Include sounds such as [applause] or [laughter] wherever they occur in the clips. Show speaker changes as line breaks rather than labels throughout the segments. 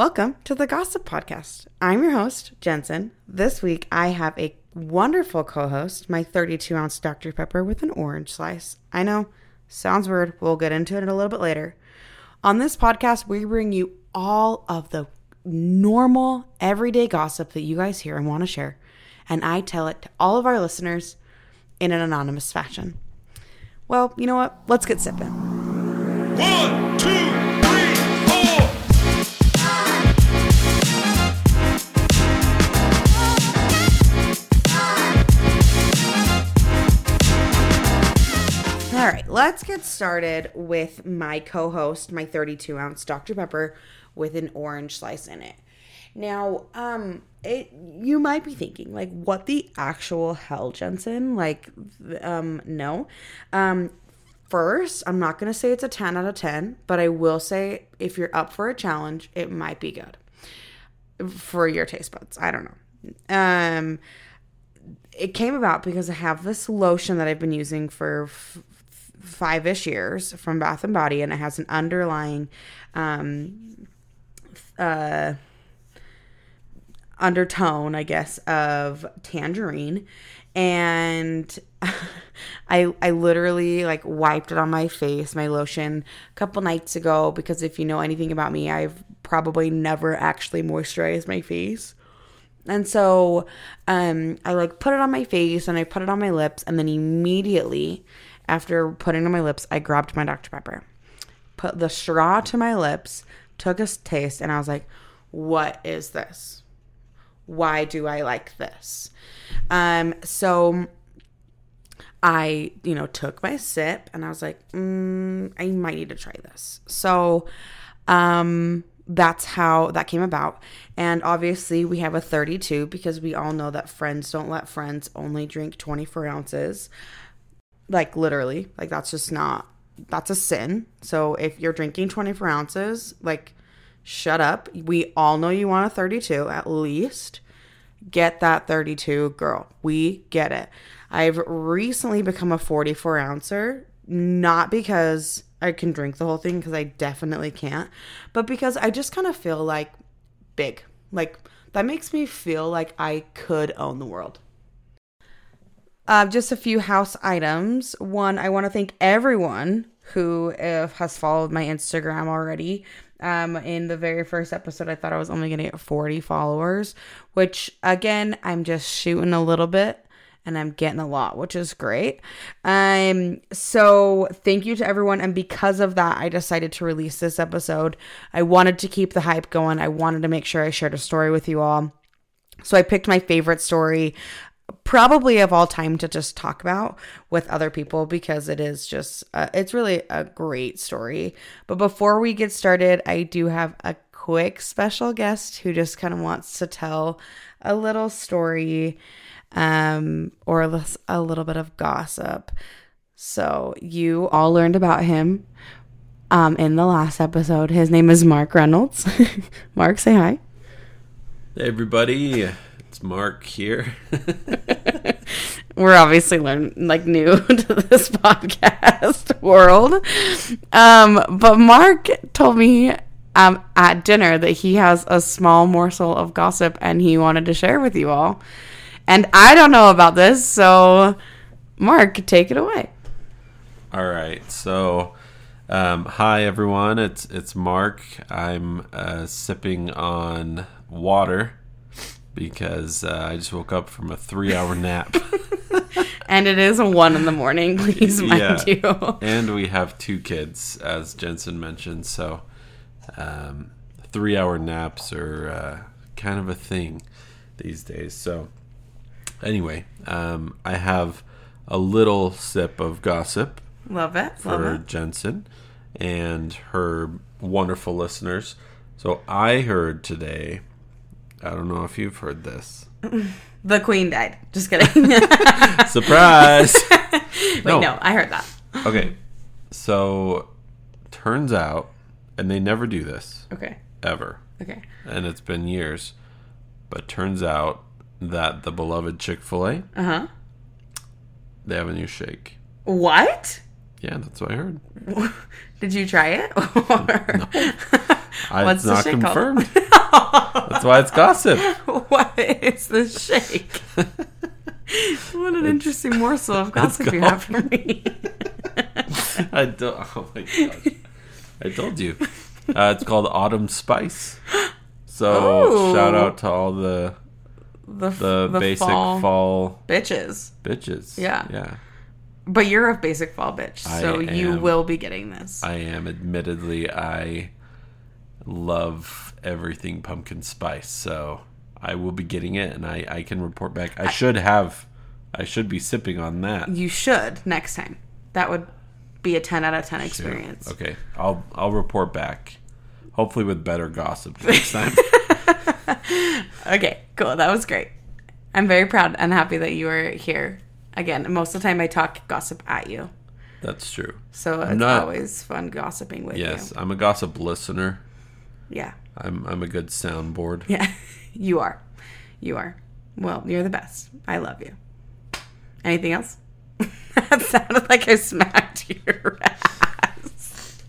Welcome to the Gossip Podcast. I'm your host, Jensen. This week I have a wonderful co host, my 32 ounce Dr. Pepper with an orange slice. I know, sounds weird. We'll get into it a little bit later. On this podcast, we bring you all of the normal, everyday gossip that you guys hear and want to share, and I tell it to all of our listeners in an anonymous fashion. Well, you know what? Let's get sipping.
One, two,
let's get started with my co host, my 32 ounce Dr. Pepper with an orange slice in it. Now, um, it you might be thinking, like, what the actual hell, Jensen? Like, um, no. Um, first, I'm not gonna say it's a 10 out of 10, but I will say if you're up for a challenge, it might be good for your taste buds. I don't know. Um, it came about because I have this lotion that I've been using for f- five ish years from Bath and Body, and it has an underlying um, uh, undertone, I guess, of tangerine. And [laughs] I I literally like wiped it on my face, my lotion, a couple nights ago because if you know anything about me, I've probably never actually moisturized my face. And so um, I like put it on my face and I put it on my lips, and then immediately after putting on my lips, I grabbed my Dr. Pepper, put the straw to my lips, took a taste, and I was like, "What is this? Why do I like this?" Um, so I, you know, took my sip and I was like, mm, I might need to try this. So, um, that's how that came about. And obviously, we have a 32 because we all know that friends don't let friends only drink 24 ounces. Like, literally, like, that's just not, that's a sin. So, if you're drinking 24 ounces, like, shut up. We all know you want a 32 at least. Get that 32, girl. We get it. I've recently become a 44 ouncer, not because I can drink the whole thing, because I definitely can't, but because I just kind of feel like big. Like, that makes me feel like I could own the world. Uh, just a few house items. One, I want to thank everyone who uh, has followed my Instagram already. Um, in the very first episode, I thought I was only going to get 40 followers, which again, I'm just shooting a little bit and I'm getting a lot, which is great. Um, so thank you to everyone. And because of that, I decided to release this episode. I wanted to keep the hype going. I wanted to make sure I shared a story with you all. So I picked my favorite story probably of all time to just talk about with other people because it is just uh, it's really a great story. But before we get started i do have a quick special guest who just kind of wants to tell a little story um or a little bit of gossip. So you all learned about him um in the last episode. His name is mark reynolds. [laughs] Mark say hi.
Hey everybody, it's Mark here. [laughs]
we're obviously learn like new [laughs] to this podcast [laughs] world. Um, but Mark told me um at dinner that he has a small morsel of gossip and he wanted to share with you all. And I don't know about this, so Mark, take it away.
All right, so um, hi everyone, it's it's Mark. I'm uh, sipping on water because uh, I just woke up from a three-hour [laughs] nap.
And it is a one in the morning, [laughs] please mind
Yeah.
you.
and we have two kids, as Jensen mentioned, so um, three-hour naps are uh, kind of a thing these days. So anyway, um, I have a little sip of gossip.
Love it. Love
for
it.
Jensen and her wonderful listeners. So I heard today, I don't know if you've heard this. [laughs]
The queen died. Just kidding. [laughs]
Surprise! [laughs]
Wait, no, I heard that.
Okay. So turns out, and they never do this
Okay.
ever,
Okay.
and it's been years, but turns out that the beloved Chick fil A,
Uh huh.
they have a new shake.
What?
Yeah, that's what I heard.
Did you try it? Or-
I,
What's
it's
the
not
shake called?
confirmed. That's why it's gossip. [laughs]
what is the shake? what an interesting morsel of [laughs] gossip you have for me. [laughs]
I don't. Oh my god! I told you. Uh, it's called Autumn Spice. So
Oh.
shout out to all the
The,
the, basic fall.
bitches.
bitches.
Yeah.
yeah.
But you're a basic fall bitch, so you will be getting this.
I am. Admittedly, I love everything pumpkin spice, so I will be getting it, and I I can report back. I should have. I should be sipping on that.
you should next time. That would be a 10 out of 10 experience.
Okay, I'll I'll report back. Hopefully with better gossip [laughs] next time. [laughs]
Okay, cool. That was great. I'm very proud and happy that you were here. Again, most of the time I talk gossip at you.
That's true.
So it's
not-
always fun gossiping with
Yes,
you.
Yes, I'm a gossip listener.
Yeah.
I'm I'm a good soundboard.
Yeah. [laughs] You are. You are. Well, you're the best. I love you. Anything else? [laughs] that sounded like I smacked your [laughs] ass.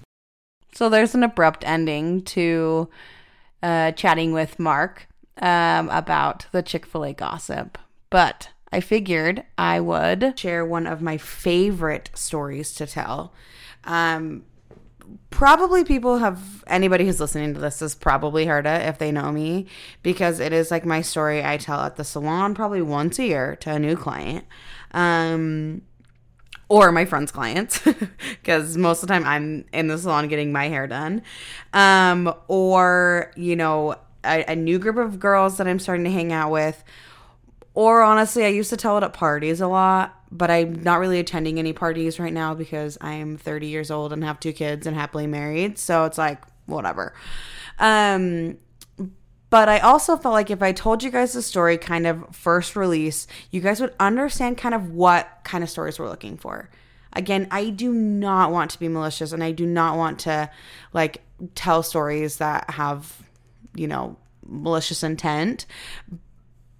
So there's an abrupt ending to uh, chatting with Mark um, about the Chick fil A gossip. But I figured I would share one of my favorite stories to tell. Um, probably people have anybody who's listening to this has probably heard it if they know me because it is like my story I tell at the salon probably once a year to a new client. Um, or my friends' clients, [laughs] because most of the time I'm in the salon getting my hair done. Um, or, you know, a, a new group of girls that I'm starting to hang out with. Or honestly, I used to tell it at parties a lot, but I'm not really attending any parties right now because I'm 30 years old and have two kids and happily married. So it's like, whatever. Um, but I also felt like if I told you guys the story kind of first release, you guys would understand kind of what kind of stories we're looking for. Again, I do not want to be malicious and I do not want to like tell stories that have, you know, malicious intent.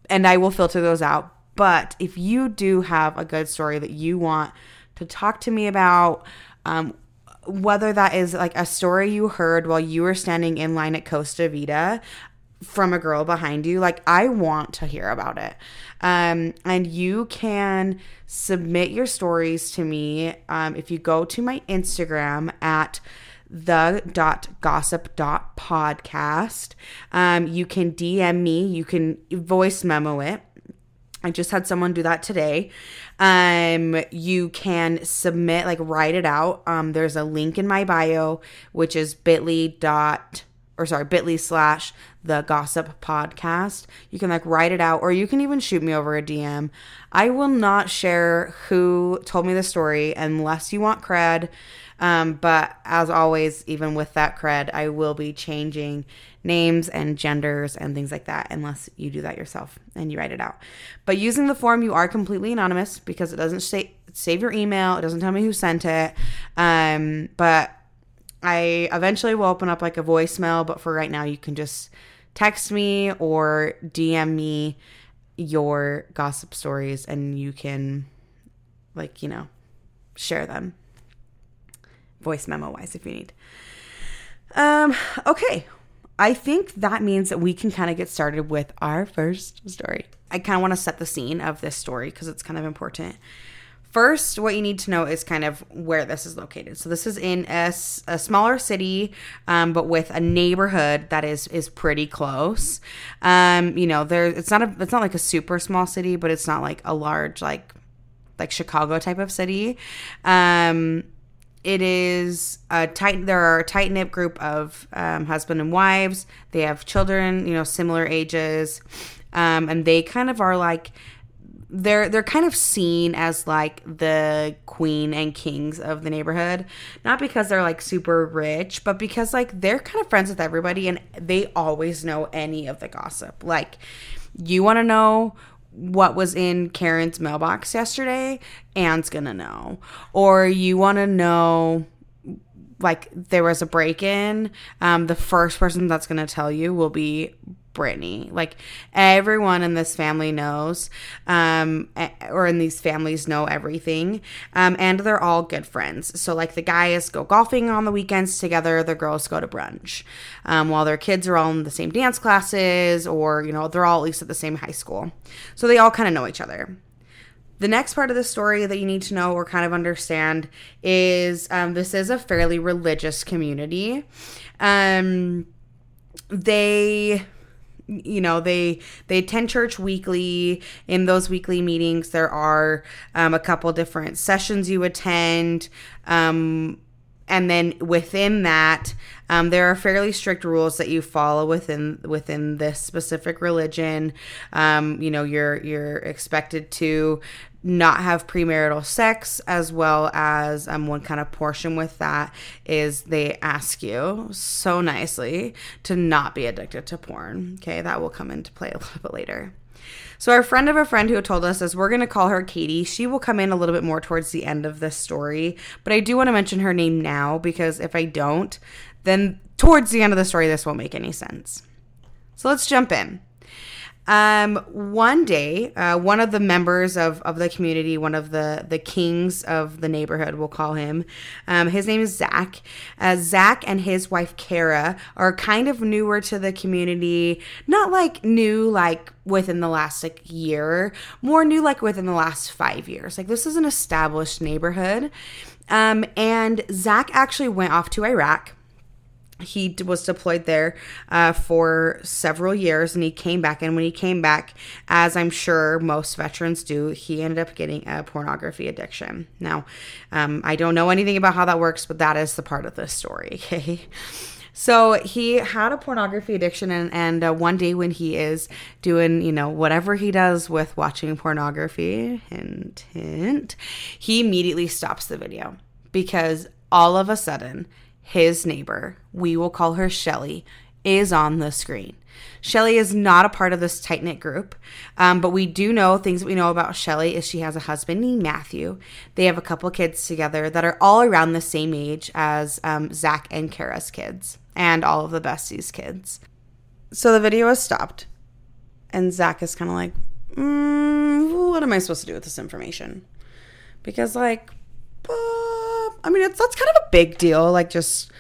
And I will filter those out. But if you do have a good story that you want to talk to me about, um, whether that is like a story you heard while you were standing in line at Costa Vida from a girl behind you, like I want to hear about it. Um, and you can submit your stories to me um, if you go to my Instagram at the dot gossip dot podcast. Um, you can DM me, you can voice memo it. I just had someone do that today. Um, you can submit, like write it out. Um, there's a link in my bio, which is bit.ly dot or sorry, bit.ly slash the gossip podcast. You can like write it out, or you can even shoot me over a DM. I will not share who told me the story unless you want cred. Um, but as always, even with that cred, I will be changing names and genders and things like that unless you do that yourself and you write it out. But using the form, you are completely anonymous because it doesn't say, save your email, it doesn't tell me who sent it. Um, but I eventually will open up like a voicemail, but for right now, you can just text me or DM me your gossip stories and you can, like, you know, share them voice memo wise if you need. Um, okay. I think that means that we can kind of get started with our first story. I kind of want to set the scene of this story because it's kind of important. First, what you need to know is kind of where this is located. So this is in a smaller city, um, but with a neighborhood that is is pretty close. Um, you know, there it's not a it's not like a super small city, but it's not like a large like like Chicago type of city. Um, it is a tight. There are a tight knit group of um, husband and wives. They have children, you know, similar ages, um, and they kind of are like they're they're kind of seen as like the queen and kings of the neighborhood not because they're like super rich but because like they're kind of friends with everybody and they always know any of the gossip like you want to know what was in Karen's mailbox yesterday Anne's gonna know. Or you want to know like there was a break in um, the first person that's to tell you will be Brittany. Like everyone in this family knows, um, or in these families know everything, um, and they're all good friends. So like the guys go golfing on the weekends together, the girls go to brunch, um, while their kids are all in the same dance classes, or you know they're all at least at the same high school, so they all kind of know each other. The next part of the story that you need to know or kind of understand is um, this is a fairly religious community. Um, they you know they they attend church weekly. In those weekly meetings there are um, a couple different sessions you attend. Um, and then within that um, there are fairly strict rules that you follow within within this specific religion. Um, you know you're you're expected to not have premarital sex as well as um, one kind of portion with that is they ask you so nicely to not be addicted to porn okay that will come into play a little bit later so our friend of a friend who told us is we're going to call her Katie. She will come in a little bit more towards the end of this story, but I do want to mention her name now because if I don't, then towards the end of the story this won't make any sense. So let's jump in. Um, one day, uh, one of the members of, of the community, one of the, the kings of the neighborhood, we'll call him, um, his name is Zach. Uh, Zach and his wife Kara are kind of newer to the community, not like new, like within the last like year, more new, like within the last five years. Like this is an established neighborhood. Um, and Zach actually went off to Iraq he was deployed there uh, for several years and he came back and when he came back as i'm sure most veterans do he ended up getting a pornography addiction. Now um, i don't know anything about how that works but that is the part of the story [laughs] okay? So he had a pornography addiction and, and uh, one day when he is doing you know whatever he does with watching pornography hint hint he immediately stops the video. Because all of a sudden his neighbor, we will call her Shelly, is on the screen. Shelly is not a part of this tight knit group, um, but we do know things that we know about Shelly is she has a husband named Matthew. They have a couple kids together that are all around the same age as um, Zach and Kara's kids and all of the besties' kids. So the video is stopped, and Zach is kind of like, mm, "What am I supposed to do with this information?" Because like I mean, it's that's kind of a big deal. Like just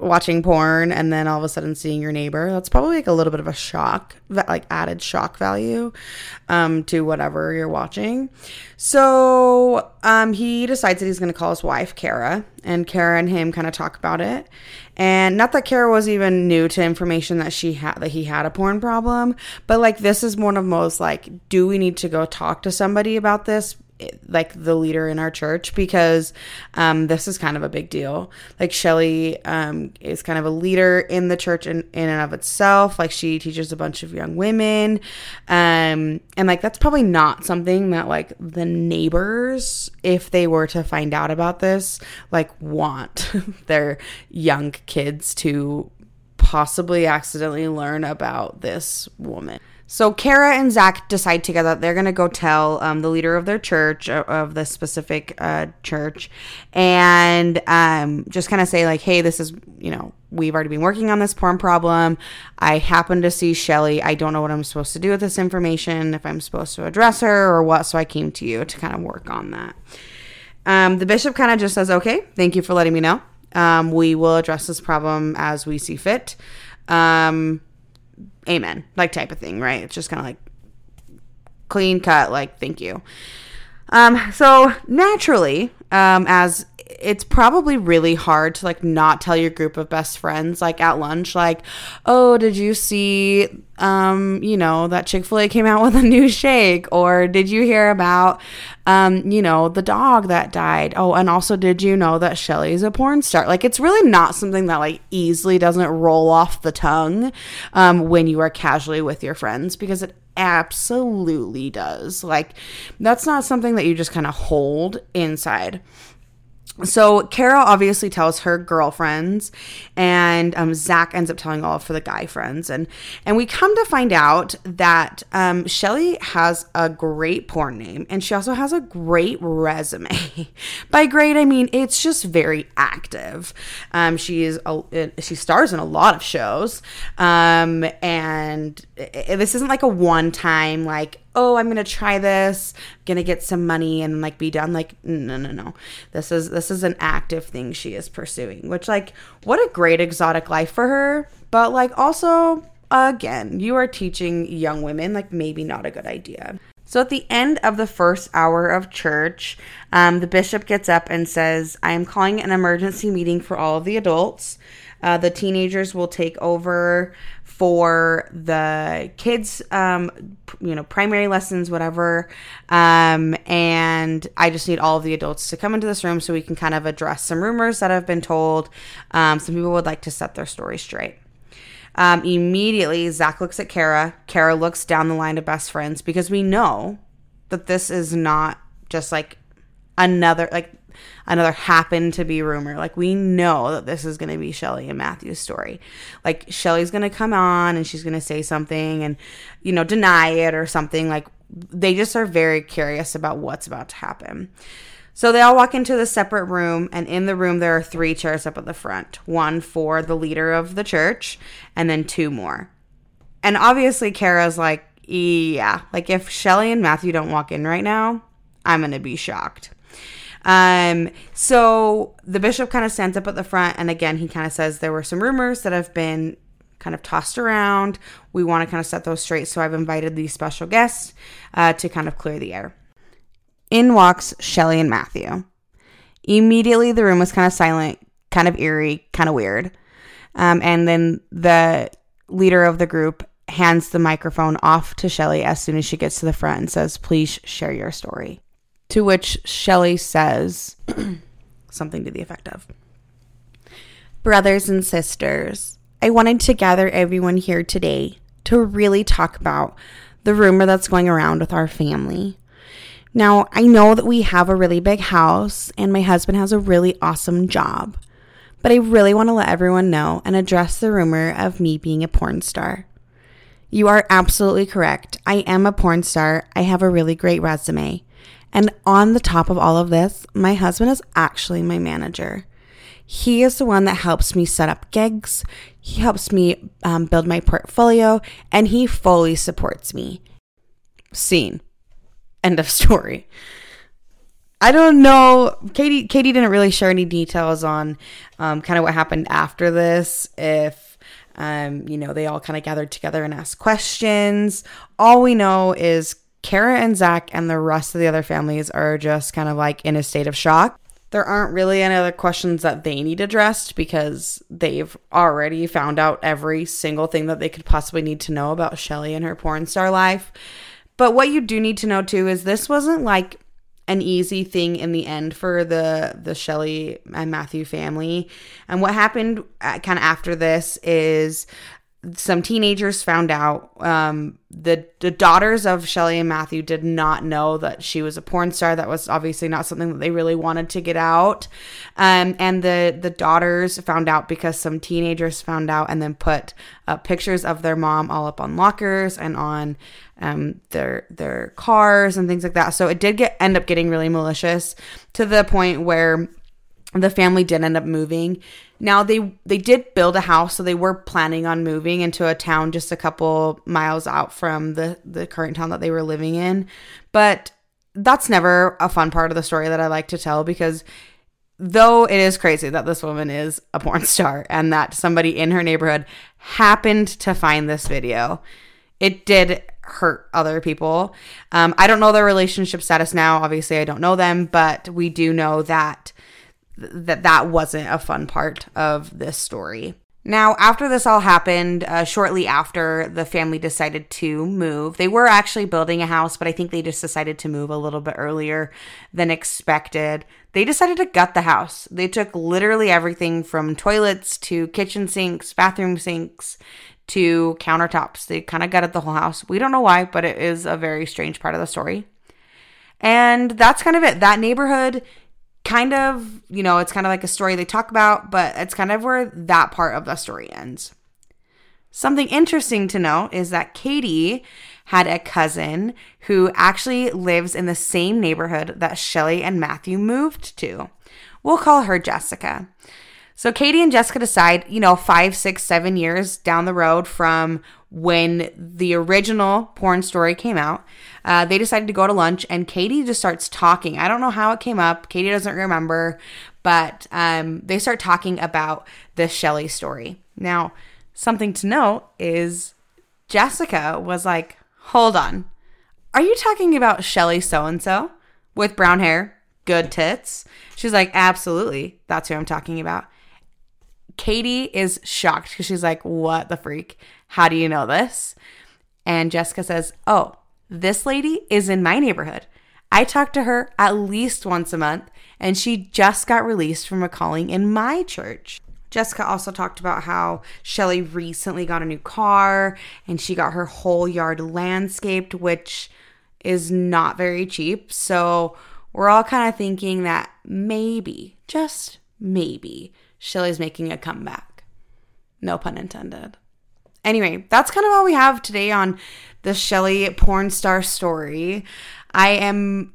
watching porn and then all of a sudden seeing your neighbor. That's probably like a little bit of a shock, like added shock value um, to whatever you're watching. So um, he decides that he's going to call his wife, Kara, and Kara and him kind of talk about it. And not that Kara was even new to information that she had that he had a porn problem, but like this is one of most like, do we need to go talk to somebody about this like the leader in our church because um, this is kind of a big deal. Like Shelly um, is kind of a leader in the church in, in and of itself. Like she teaches a bunch of young women. Um, and like that's probably not something that like the neighbors, if they were to find out about this, like want [laughs] their young kids to possibly accidentally learn about this woman. So Kara and Zach decide together that they're going to go tell um, the leader of their church, of the specific uh, church, and um, just kind of say like, "Hey, this is you know we've already been working on this porn problem. I happen to see Shelly. I don't know what I'm supposed to do with this information. If I'm supposed to address her or what. So I came to you to kind of work on that." Um, the bishop kind of just says, "Okay, thank you for letting me know. Um, we will address this problem as we see fit." Um, amen, like type of thing, right? It's just kind of like clean cut, like thank you. Um, so naturally, um, as it's probably really hard to like not tell your group of best friends like at lunch like oh did you see um you know that chick-fil-a came out with a new shake? Or did you hear about um you know the dog that died? Oh and also did you know that shelly's a porn star? Like it's really not something that like easily doesn't roll off the tongue um when you are casually with your friends because it absolutely does. Like that's not something that you just kind of hold inside so Kara obviously tells her girlfriends, and um, Zach ends up telling all for the guy friends, and and we come to find out that um, Shelly has a great porn name, and she also has a great resume. [laughs] By great, I mean it's just very active. Um, she is a, she stars in a lot of shows, um, and this isn't like a one time like oh, I'm gonna try this, gonna get some money and like be done. Like, no, no, no. This is this is an active thing she is pursuing. Which like, what a great exotic life for her. But like also, again, you are teaching young women like maybe not a good idea. So at the end of the first hour of church, um, the bishop gets up and says, I am calling an emergency meeting for all of the adults. Uh, the teenagers will take over for the kids, um, you know, primary lessons, whatever. Um, and I just need all of the adults to come into this room so we can kind of address some rumors that have been told. Um, some people would like to set their story straight. Um, immediately, Zach looks at Kara. Kara looks down the line of best friends because we know that this is not just like another, like, another happen to be rumor. Like we know that this is going to be Shelly and Matthew's story. Like Shelly's going to come on and she's going to say something and you know deny it or something. Like they just are very curious about what's about to happen. So they all walk into the separate room, and in the room there are three chairs up at the front one for the leader of the church, and then two more. And obviously, Kara's like, yeah, like if Shelly and Matthew don't walk in right now, I'm going to be shocked. Um, so the bishop kind of stands up at the front, and again, he kind of says there were some rumors that have been kind of tossed around. We want to kind of set those straight, so I've invited these special guests uh, to kind of clear the air. In walks Shelly and Matthew. Immediately, the room was kind of silent, kind of eerie, kind of weird. Um, and then the leader of the group hands the microphone off to Shelly as soon as she gets to the front and says, Please share your story. To which Shelly says [clears throat] something to the effect of Brothers and sisters, I wanted to gather everyone here today to really talk about the rumor that's going around with our family. Now, I know that we have a really big house and my husband has a really awesome job, but I really want to let everyone know and address the rumor of me being a porn star. You are absolutely correct. I am a porn star. I have a really great resume. And on the top of all of this, my husband is actually my manager. He is the one that helps me set up gigs, he helps me um, build my portfolio, and he fully supports me. Scene. End of [laughs] story. I don't know. Katie Katie didn't really share any details on um, kind of what happened after this. If um, you know, they all kind of gathered together and asked questions. All we know is Kara and Zach and the rest of the other families are just kind of like in a state of shock. There aren't really any other questions that they need addressed because they've already found out every single thing that they could possibly need to know about Shelly and her porn star life. But what you do need to know too is this wasn't like an easy thing in the end for the the Shelly and Matthew family. And what happened uh, kind of after this is some teenagers found out um, the the daughters of Shelly and Matthew did not know that she was a porn star. That was obviously not something that they really wanted to get out. Um, and the the daughters found out because some teenagers found out and then put uh, pictures of their mom all up on lockers and on um, their their cars and things like that. So it did get end up getting really malicious to the point where the family did end up moving now they they did build a house, so they were planning on moving into a town just a couple miles out from the the current town that they were living in. But that's never a fun part of the story that I like to tell because though it is crazy that this woman is a porn [laughs] star and that somebody in her neighborhood happened to find this video, it did hurt other people. Um, I don't know their relationship status now. Obviously, I don't know them, but we do know that that that wasn't a fun part of this story. Now, after this all happened, uh, shortly after the family decided to move, they were actually building a house, but I think they just decided to move a little bit earlier than expected. They decided to gut the house. They took literally everything from toilets to kitchen sinks, bathroom sinks to countertops. They kind of gutted the whole house. We don't know why, but it is a very strange part of the story. And that's kind of it. That neighborhood kind of, you know, it's kind of like a story they talk about, but it's kind of where that part of the story ends. Something interesting to know is that Katie had a cousin who actually lives in the same neighborhood that Shelly and Matthew moved to. We'll call her Jessica. So Katie and Jessica decide, you know, five, six, seven years down the road from when the original porn story came out, uh, they decided to go to lunch and Katie just starts talking. I don't know how it came up. Katie doesn't remember, but um, they start talking about the Shelly story. Now, something to note is Jessica was like, hold on. Are you talking about Shelly so and so with brown hair, good tits? She's like, absolutely. That's who I'm talking about. Katie is shocked because she's like, What the freak? How do you know this? And Jessica says, Oh, this lady is in my neighborhood. I talk to her at least once a month, and she just got released from a calling in my church. Jessica also talked about how Shelly recently got a new car and she got her whole yard landscaped, which is not very cheap. So we're all kind of thinking that maybe, just maybe, Shelly's making a comeback. No pun intended. Anyway, that's kind of all we have today on the Shelly porn star story. I am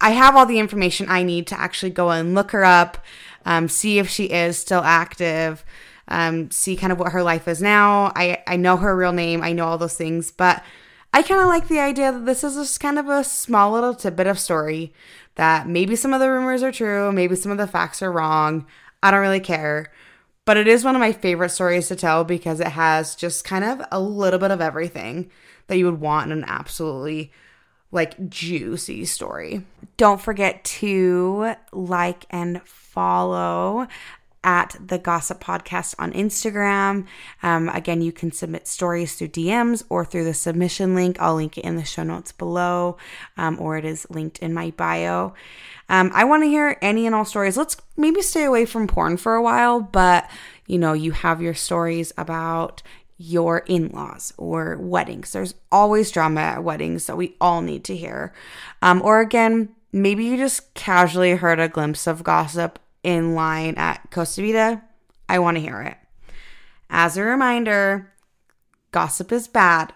I have all the information I need to actually go and look her up, um, see if she is still active, um, see kind of what her life is now. I, I know her real name, I know all those things, but I kind of like the idea that this is just kind of a small little tidbit of story that maybe some of the rumors are true, maybe some of the facts are wrong. I don't really care. But it is one of my favorite stories to tell because it has just kind of a little bit of everything that you would want in an absolutely like juicy story. Don't forget to like and follow at the Gossip Podcast on Instagram. Um, again, you can submit stories through DMs or through the submission link. I'll link it in the show notes below, um, or it is linked in my bio. Um, I want to hear any and all stories. Let's maybe stay away from porn for a while, but you know, you have your stories about your in laws or weddings. There's always drama at weddings that we all need to hear. Um, or again, maybe you just casually heard a glimpse of gossip in line at Costa Vida. I want to hear it. As a reminder, gossip is bad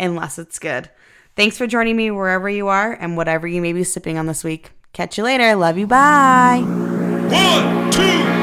unless it's good. Thanks for joining me wherever you are and whatever you may be sipping on this week. Catch you later. Love you. Bye.
One, two,